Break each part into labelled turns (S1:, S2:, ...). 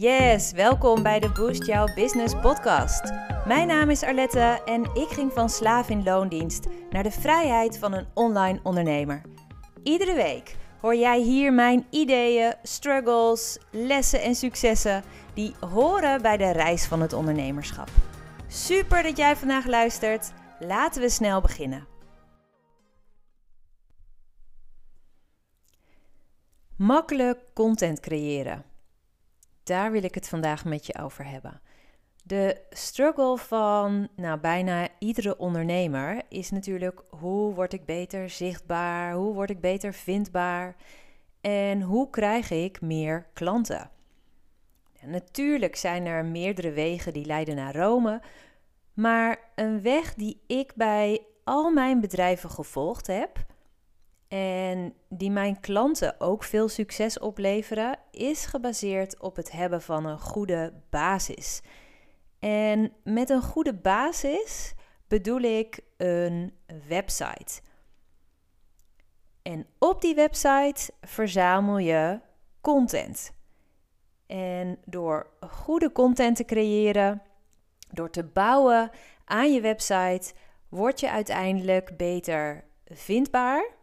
S1: Yes, welkom bij de Boost Jouw Business podcast. Mijn naam is Arlette en ik ging van slaaf in loondienst naar de vrijheid van een online ondernemer. Iedere week hoor jij hier mijn ideeën, struggles, lessen en successen die horen bij de reis van het ondernemerschap. Super dat jij vandaag luistert. Laten we snel beginnen. Makkelijk content creëren. Daar wil ik het vandaag met je over hebben. De struggle van nou, bijna iedere ondernemer is natuurlijk hoe word ik beter zichtbaar, hoe word ik beter vindbaar en hoe krijg ik meer klanten. natuurlijk zijn er meerdere wegen die leiden naar Rome, maar een weg die ik bij al mijn bedrijven gevolgd heb en die mijn klanten ook veel succes opleveren, is gebaseerd op het hebben van een goede basis. En met een goede basis bedoel ik een website. En op die website verzamel je content. En door goede content te creëren, door te bouwen aan je website, word je uiteindelijk beter vindbaar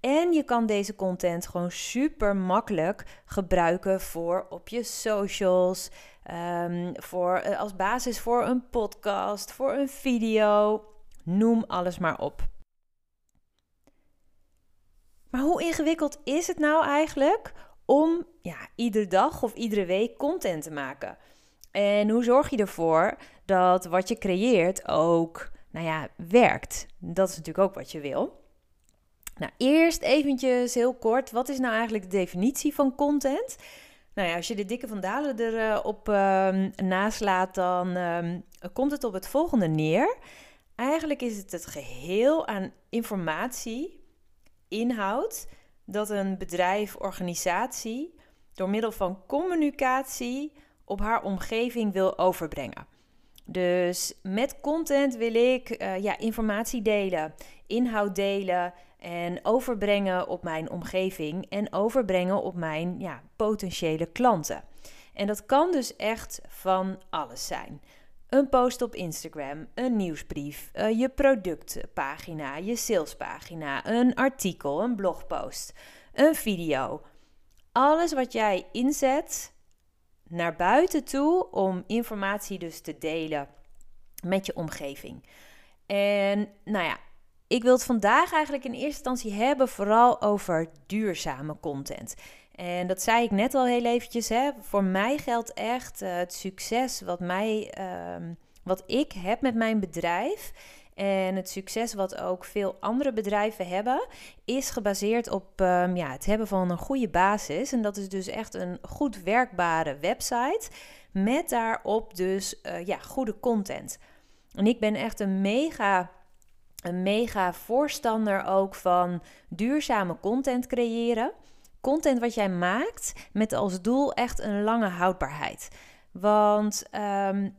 S1: en je kan deze content gewoon super makkelijk gebruiken voor op je socials, um, voor, eh, als basis voor een podcast, voor een video. Noem alles maar op. Maar hoe ingewikkeld is het nou eigenlijk om ja, iedere dag of iedere week content te maken? En hoe zorg je ervoor dat wat je creëert ook nou ja, werkt? Dat is natuurlijk ook wat je wil. Nou, eerst eventjes heel kort, wat is nou eigenlijk de definitie van content? Nou ja, als je de dikke vandalen erop uh, naslaat, dan um, komt het op het volgende neer. Eigenlijk is het het geheel aan informatie, inhoud, dat een bedrijf, organisatie door middel van communicatie op haar omgeving wil overbrengen. Dus met content wil ik uh, ja, informatie delen, inhoud delen en overbrengen op mijn omgeving en overbrengen op mijn ja, potentiële klanten. En dat kan dus echt van alles zijn. Een post op Instagram, een nieuwsbrief, uh, je productpagina, je salespagina, een artikel, een blogpost, een video. Alles wat jij inzet naar buiten toe om informatie dus te delen met je omgeving. En nou ja, ik wil het vandaag eigenlijk in eerste instantie hebben vooral over duurzame content. En dat zei ik net al heel eventjes. Hè. Voor mij geldt echt uh, het succes wat, mij, uh, wat ik heb met mijn bedrijf. En het succes wat ook veel andere bedrijven hebben, is gebaseerd op um, ja, het hebben van een goede basis. En dat is dus echt een goed werkbare website. Met daarop dus uh, ja, goede content. En ik ben echt een mega een mega voorstander ook van duurzame content creëren. Content wat jij maakt met als doel echt een lange houdbaarheid. Want um,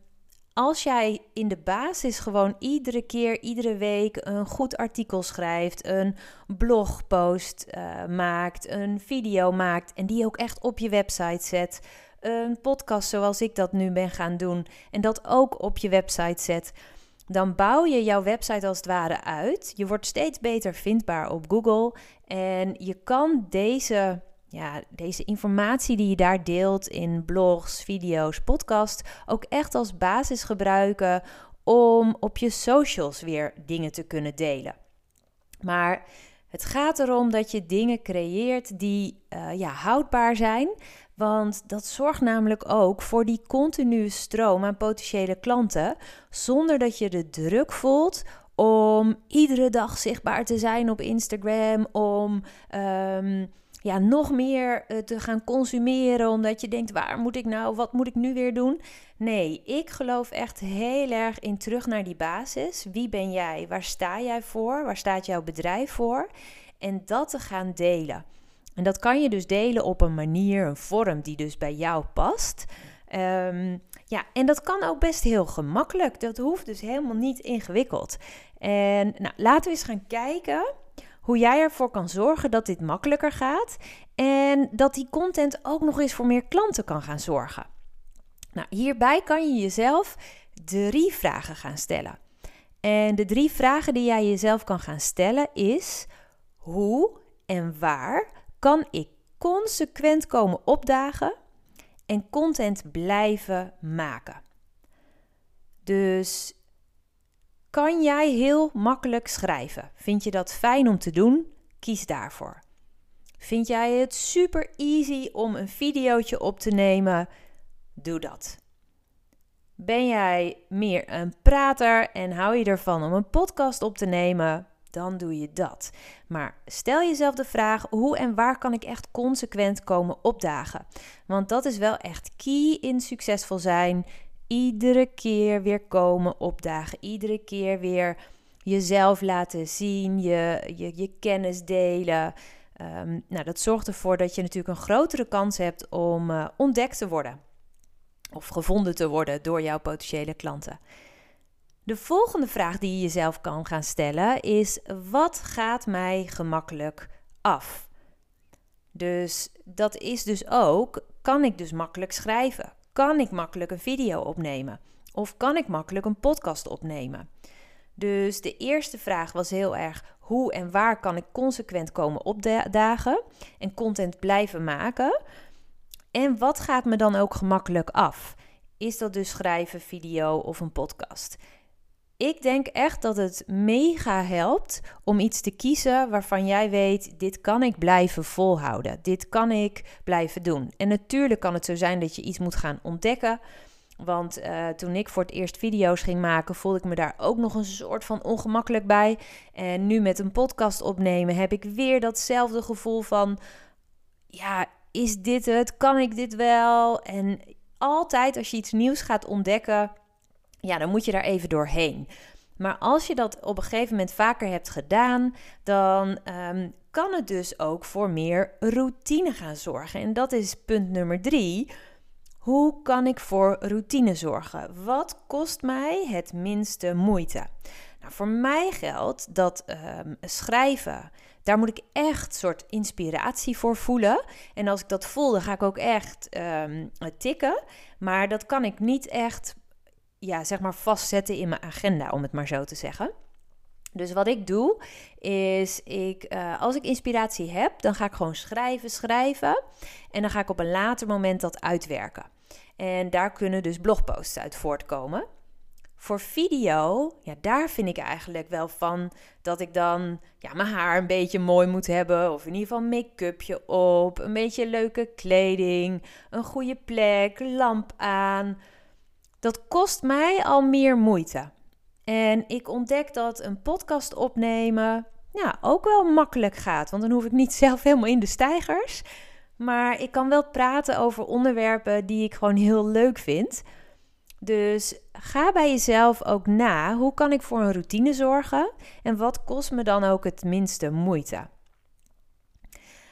S1: als jij in de basis gewoon iedere keer, iedere week een goed artikel schrijft, een blogpost uh, maakt, een video maakt en die ook echt op je website zet, een podcast zoals ik dat nu ben gaan doen en dat ook op je website zet dan bouw je jouw website als het ware uit. Je wordt steeds beter vindbaar op Google. En je kan deze, ja, deze informatie die je daar deelt in blogs, video's, podcast ook echt als basis gebruiken om op je socials weer dingen te kunnen delen. Maar het gaat erom dat je dingen creëert die uh, ja, houdbaar zijn. Want dat zorgt namelijk ook voor die continue stroom aan potentiële klanten, zonder dat je de druk voelt om iedere dag zichtbaar te zijn op Instagram, om um, ja, nog meer uh, te gaan consumeren, omdat je denkt, waar moet ik nou, wat moet ik nu weer doen? Nee, ik geloof echt heel erg in terug naar die basis. Wie ben jij? Waar sta jij voor? Waar staat jouw bedrijf voor? En dat te gaan delen. En dat kan je dus delen op een manier, een vorm die dus bij jou past. Um, ja, en dat kan ook best heel gemakkelijk. Dat hoeft dus helemaal niet ingewikkeld. En nou, laten we eens gaan kijken hoe jij ervoor kan zorgen dat dit makkelijker gaat en dat die content ook nog eens voor meer klanten kan gaan zorgen. Nou, hierbij kan je jezelf drie vragen gaan stellen. En de drie vragen die jij jezelf kan gaan stellen is: hoe en waar kan ik consequent komen opdagen en content blijven maken? Dus kan jij heel makkelijk schrijven? Vind je dat fijn om te doen? Kies daarvoor. Vind jij het super easy om een videootje op te nemen? Doe dat. Ben jij meer een prater en hou je ervan om een podcast op te nemen? Dan doe je dat. Maar stel jezelf de vraag: hoe en waar kan ik echt consequent komen opdagen? Want dat is wel echt key in succesvol zijn. Iedere keer weer komen opdagen. Iedere keer weer jezelf laten zien, je, je, kennis delen. Ehm, nou, dat zorgt ervoor dat je natuurlijk een grotere kans hebt om uh, ontdekt te worden of gevonden te worden door jouw potentiële klanten. De volgende vraag die je jezelf kan gaan stellen is: wat gaat mij gemakkelijk af? Dus dat is dus ook: kan ik dus makkelijk schrijven? Kan ik makkelijk een video opnemen? Of kan ik makkelijk een podcast opnemen? Dus de eerste vraag was heel erg: hoe en waar kan ik consequent komen opdagen en content blijven maken? En wat gaat me dan ook gemakkelijk af? Is dat dus schrijven, video of een podcast? Ik denk echt dat het mega helpt om iets te kiezen waarvan jij weet: dit kan ik blijven volhouden. Dit kan ik blijven doen. En natuurlijk kan het zo zijn dat je iets moet gaan ontdekken. Want uh, toen ik voor het eerst video's ging maken, voelde ik me daar ook nog een soort van ongemakkelijk bij. En nu met een podcast opnemen heb ik weer datzelfde gevoel van: ja, is dit het? Kan ik dit wel? En altijd als je iets nieuws gaat ontdekken, ja, dan moet je daar even doorheen. Maar als je dat op een gegeven moment vaker hebt gedaan, dan ehm, kan het dus ook voor meer routine gaan zorgen. En dat is punt nummer drie. Hoe kan ik voor routine zorgen? Wat kost mij het minste moeite? Nou, voor mij geldt dat um, schrijven, daar moet ik echt soort inspiratie voor voelen. En als ik dat voel, dan ga ik ook echt um, tikken. Maar dat kan ik niet echt, ja, zeg maar vastzetten in mijn agenda, om het maar zo te zeggen. Dus wat ik doe, is ik, uh, als ik inspiratie heb, dan ga ik gewoon schrijven, schrijven. En dan ga ik op een later moment dat uitwerken. En daar kunnen dus blogposts uit voortkomen. Voor video, ja, daar vind ik eigenlijk wel van dat ik dan ja, mijn haar een beetje mooi moet hebben. Of in ieder geval make-upje op, een beetje leuke kleding, een goede plek, lamp aan. Dat kost mij al meer moeite. En ik ontdek dat een podcast opnemen ja, ook wel makkelijk gaat. Want dan hoef ik niet zelf helemaal in de stijgers. Maar ik kan wel praten over onderwerpen die ik gewoon heel leuk vind. Dus ga bij jezelf ook na. Hoe kan ik voor een routine zorgen? En wat kost me dan ook het minste moeite?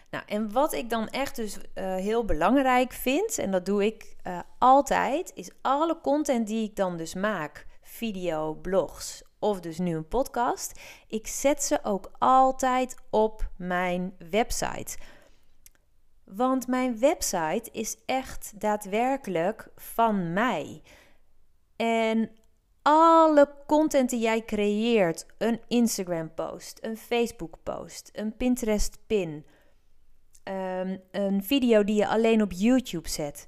S1: Nou, en wat ik dan echt dus uh, heel belangrijk vind, en dat doe ik uh, altijd, is alle content die ik dan dus maak, video, blogs of dus nu een podcast, ik zet ze ook altijd op mijn website. Want mijn website is echt daadwerkelijk van mij. En alle content die jij creëert, een Instagram post, een Facebook post, een Pinterest pin, ehm, een video die je alleen op YouTube zet,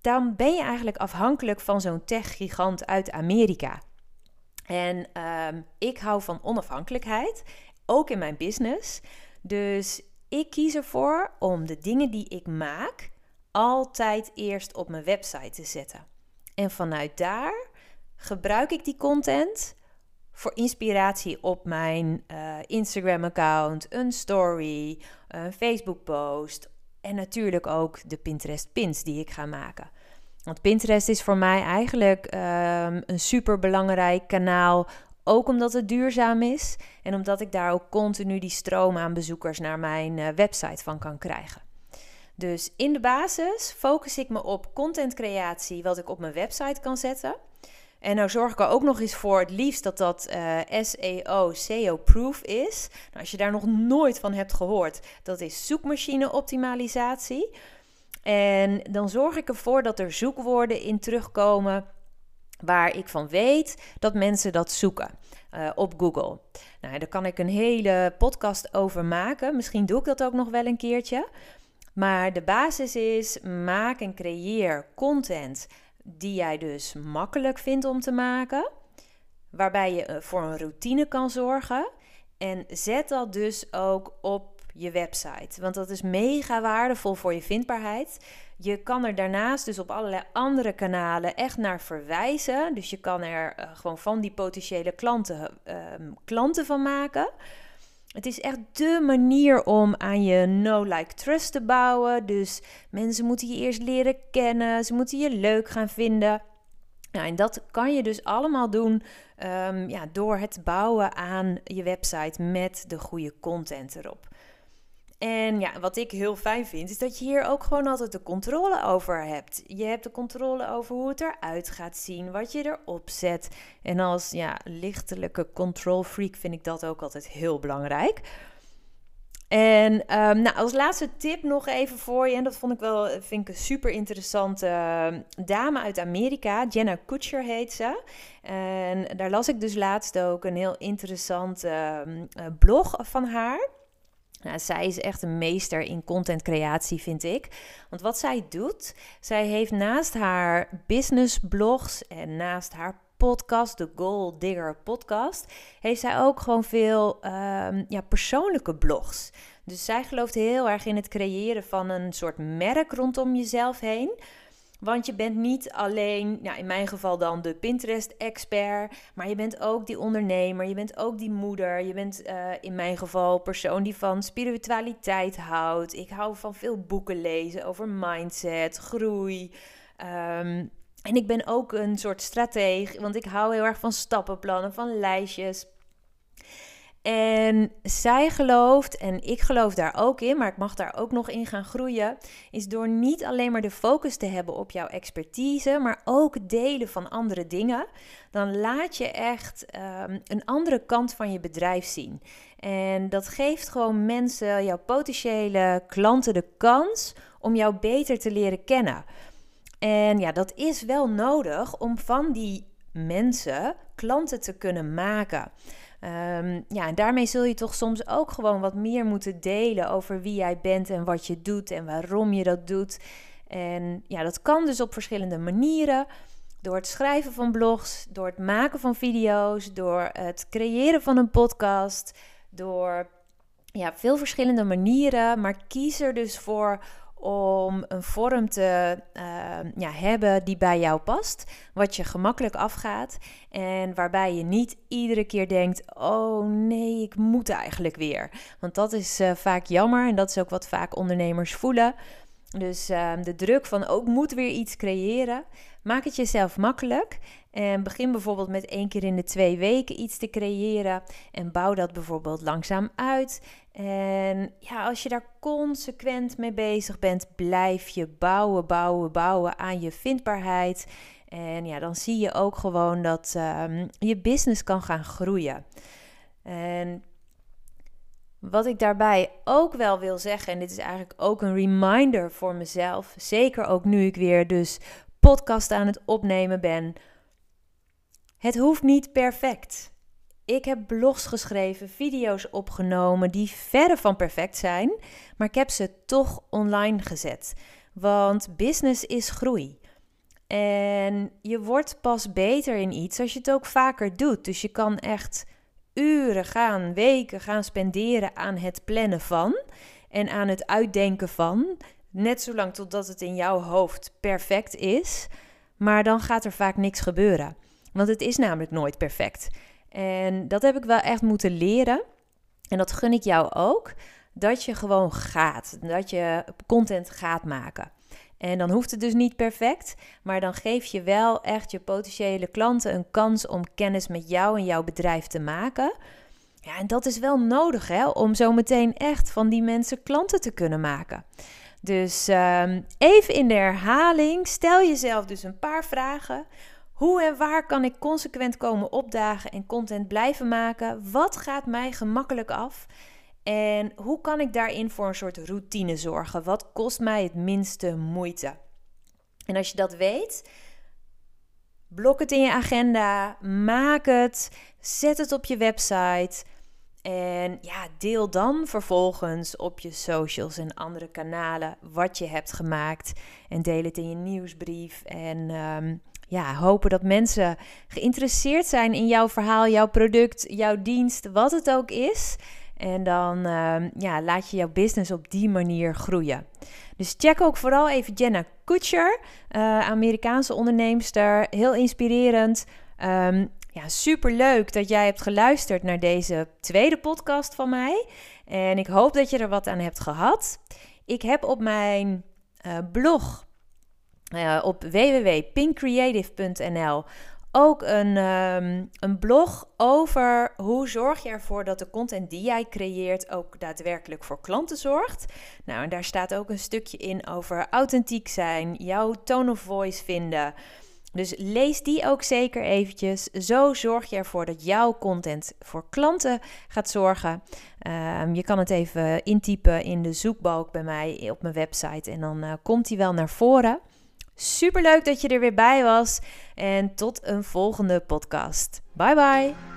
S1: dan ben je eigenlijk afhankelijk van zo'n tech-gigant uit Amerika. En ehm, ik hou van onafhankelijkheid, ook in mijn business. Dus ik kies ervoor om de dingen die ik maak altijd eerst op mijn website te zetten. En vanuit daar gebruik ik die content voor inspiratie op mijn uh, Instagram-account, een story, een Facebook-post en natuurlijk ook de Pinterest-pins die ik ga maken. Want Pinterest is voor mij eigenlijk um, een super belangrijk kanaal. Ook omdat het duurzaam is en omdat ik daar ook continu die stroom aan bezoekers naar mijn uh, website van kan krijgen. Dus in de basis focus ik me op contentcreatie, wat ik op mijn website kan zetten. En nou zorg ik er ook nog eens voor het liefst dat dat uh, SEO, SEO-proof is. Nou, als je daar nog nooit van hebt gehoord, dat is zoekmachine optimalisatie. En dan zorg ik ervoor dat er zoekwoorden in terugkomen waar ik van weet dat mensen dat zoeken uh, op Google. Nou, daar kan ik een hele podcast over maken. Misschien doe ik dat ook nog wel een keertje. Maar de basis is: maak en creëer content die jij dus makkelijk vindt om te maken, waarbij je eh, voor een routine kan zorgen. En zet dat dus ook op je website, want dat is mega waardevol voor je vindbaarheid. Je kan er daarnaast dus op allerlei andere kanalen echt naar verwijzen. Dus je kan er uh, gewoon van die potentiële klanten uh, klanten van maken. Het is echt de manier om aan je no-like trust te bouwen. Dus mensen moeten je eerst leren kennen, ze moeten je leuk gaan vinden. Nou, en dat kan je dus allemaal doen um, ja, door het bouwen aan je website met de goede content erop. En ja, wat ik heel fijn vind, is dat je hier ook gewoon altijd de controle over hebt. Je hebt de controle over hoe het eruit gaat zien, wat je erop zet. En als ja, lichtelijke control freak vind ik dat ook altijd heel belangrijk. En um, nou, als laatste tip nog even voor je. En dat vond ik wel vind ik een super interessante ehm, dame uit Amerika. Jenna Kutcher heet ze. En daar las ik dus laatst ook een heel interessante uh, blog van haar. Nou, zij is echt een meester in contentcreatie, vind ik. Want wat zij doet, zij heeft naast haar business blogs en naast haar podcast, de Goal Digger podcast, heeft zij ook gewoon veel um, ja, persoonlijke blogs. Dus zij gelooft heel erg in het creëren van een soort merk rondom jezelf heen. Want je bent niet alleen, nou in mijn geval dan de Pinterest-expert, maar je bent ook die ondernemer, je bent ook die moeder, je bent uh, in mijn geval persoon die van spiritualiteit houdt. Ik hou van veel boeken lezen over mindset, groei. Um, en ik ben ook een soort strateeg, want ik hou heel erg van stappenplannen, van lijstjes. En zij gelooft, en ik geloof daar ook in, maar ik mag daar ook nog in gaan groeien, is door niet alleen maar de focus te hebben op jouw expertise, maar ook delen van andere dingen, dan laat je echt um, een andere kant van je bedrijf zien. En dat geeft gewoon mensen, jouw potentiële klanten, de kans om jou beter te leren kennen. En ja, dat is wel nodig om van die mensen klanten te kunnen maken. Um, ja, en daarmee zul je toch soms ook gewoon wat meer moeten delen over wie jij bent en wat je doet en waarom je dat doet. En ja, dat kan dus op verschillende manieren. Door het schrijven van blogs, door het maken van video's, door het creëren van een podcast, door ja, veel verschillende manieren. Maar kies er dus voor om een vorm te uh, ja, hebben die bij jou past, wat je gemakkelijk afgaat en waarbij je niet iedere keer denkt: oh nee, ik moet eigenlijk weer. Want dat is uh, vaak jammer en dat is ook wat vaak ondernemers voelen. Dus uh, de druk van ook oh, moet weer iets creëren. Maak het jezelf makkelijk en begin bijvoorbeeld met één keer in de twee weken iets te creëren en bouw dat bijvoorbeeld langzaam uit. En ja, als je daar consequent mee bezig bent, blijf je bouwen, bouwen, bouwen aan je vindbaarheid. En ja, dan zie je ook gewoon dat um, je business kan gaan groeien. En wat ik daarbij ook wel wil zeggen, en dit is eigenlijk ook een reminder voor mezelf, zeker ook nu ik weer dus podcast aan het opnemen ben. Het hoeft niet perfect. Ik heb blogs geschreven, video's opgenomen die verre van perfect zijn, maar ik heb ze toch online gezet. Want business is groei. En je wordt pas beter in iets als je het ook vaker doet. Dus je kan echt uren gaan, weken gaan spenderen aan het plannen van en aan het uitdenken van. Net zolang totdat het in jouw hoofd perfect is. Maar dan gaat er vaak niks gebeuren. Want het is namelijk nooit perfect. En dat heb ik wel echt moeten leren. En dat gun ik jou ook. Dat je gewoon gaat. Dat je content gaat maken. En dan hoeft het dus niet perfect, maar dan geef je wel echt je potentiële klanten een kans om kennis met jou en jouw bedrijf te maken. Ja, en dat is wel nodig hè, om zo meteen echt van die mensen klanten te kunnen maken. Dus um, even in de herhaling, stel jezelf dus een paar vragen. Hoe en waar kan ik consequent komen opdagen en content blijven maken? Wat gaat mij gemakkelijk af? En hoe kan ik daarin voor een soort routine zorgen? Wat kost mij het minste moeite? En als je dat weet, blok het in je agenda, maak het, zet het op je website. En ja, deel dan vervolgens op je socials en andere kanalen wat je hebt gemaakt. En deel het in je nieuwsbrief. En um, ja, hopen dat mensen geïnteresseerd zijn in jouw verhaal, jouw product, jouw dienst, wat het ook is. En dan um, ja, laat je jouw business op die manier groeien. Dus check ook vooral even Jenna Kutcher, uh, Amerikaanse onderneemster. Heel inspirerend. Um, ja, super leuk dat jij hebt geluisterd naar deze tweede podcast van mij. En ik hoop dat je er wat aan hebt gehad. Ik heb op mijn uh, blog uh, op www.pinkcreative.nl ook een, um, een blog over hoe zorg je ervoor dat de content die jij creëert ook daadwerkelijk voor klanten zorgt. Nou, en daar staat ook een stukje in over authentiek zijn, jouw tone of voice vinden. Dus lees die ook zeker eventjes. Zo zorg je ervoor dat jouw content voor klanten gaat zorgen. Um, je kan het even intypen in de zoekbalk bij mij op mijn website en dan uh, komt die wel naar voren. Super leuk dat je er weer bij was en tot een volgende podcast. Bye bye.